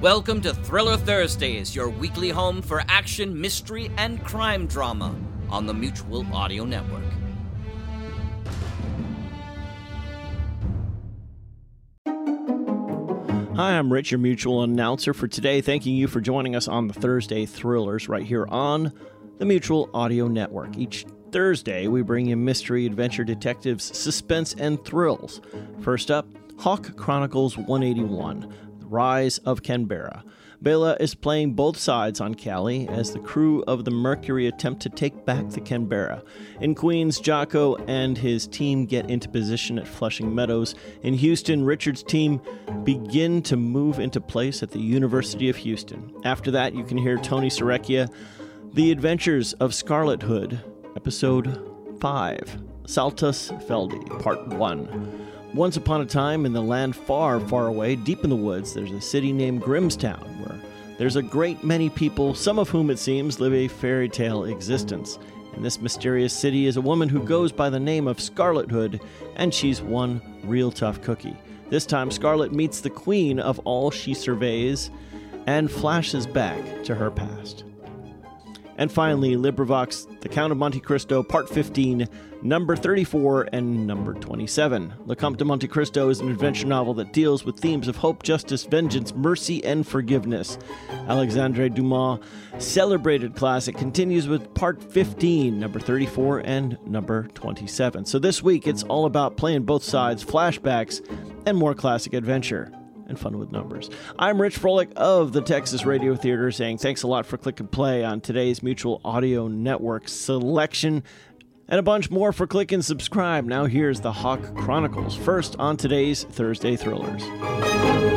Welcome to Thriller Thursdays, your weekly home for action, mystery, and crime drama on the Mutual Audio Network. Hi, I'm Rich, your mutual announcer for today, thanking you for joining us on the Thursday Thrillers right here on the Mutual Audio Network. Each Thursday, we bring you mystery, adventure, detectives, suspense, and thrills. First up, Hawk Chronicles 181 The Rise of Canberra. Bela is playing both sides on Cally as the crew of the Mercury attempt to take back the Canberra. In Queens, Jocko and his team get into position at Flushing Meadows. In Houston, Richard's team begin to move into place at the University of Houston. After that, you can hear Tony Serecchia, The Adventures of Scarlet Hood, Episode 5, Saltus Feldi, Part 1. Once upon a time, in the land far, far away, deep in the woods, there's a city named Grimstown where there's a great many people, some of whom it seems live a fairy tale existence. In this mysterious city is a woman who goes by the name of Scarlet Hood, and she's one real tough cookie. This time, Scarlet meets the queen of all she surveys and flashes back to her past. And finally, LibriVox, The Count of Monte Cristo, Part 15, number 34 and number 27. Le Comte de Monte Cristo is an adventure novel that deals with themes of hope, justice, vengeance, mercy, and forgiveness. Alexandre Dumas' celebrated classic continues with Part 15, number 34 and number 27. So this week, it's all about playing both sides, flashbacks, and more classic adventure and fun with numbers. I'm Rich Froelich of the Texas Radio Theater saying thanks a lot for click and play on today's Mutual Audio Network selection and a bunch more for click and subscribe. Now here's the Hawk Chronicles, first on today's Thursday Thrillers.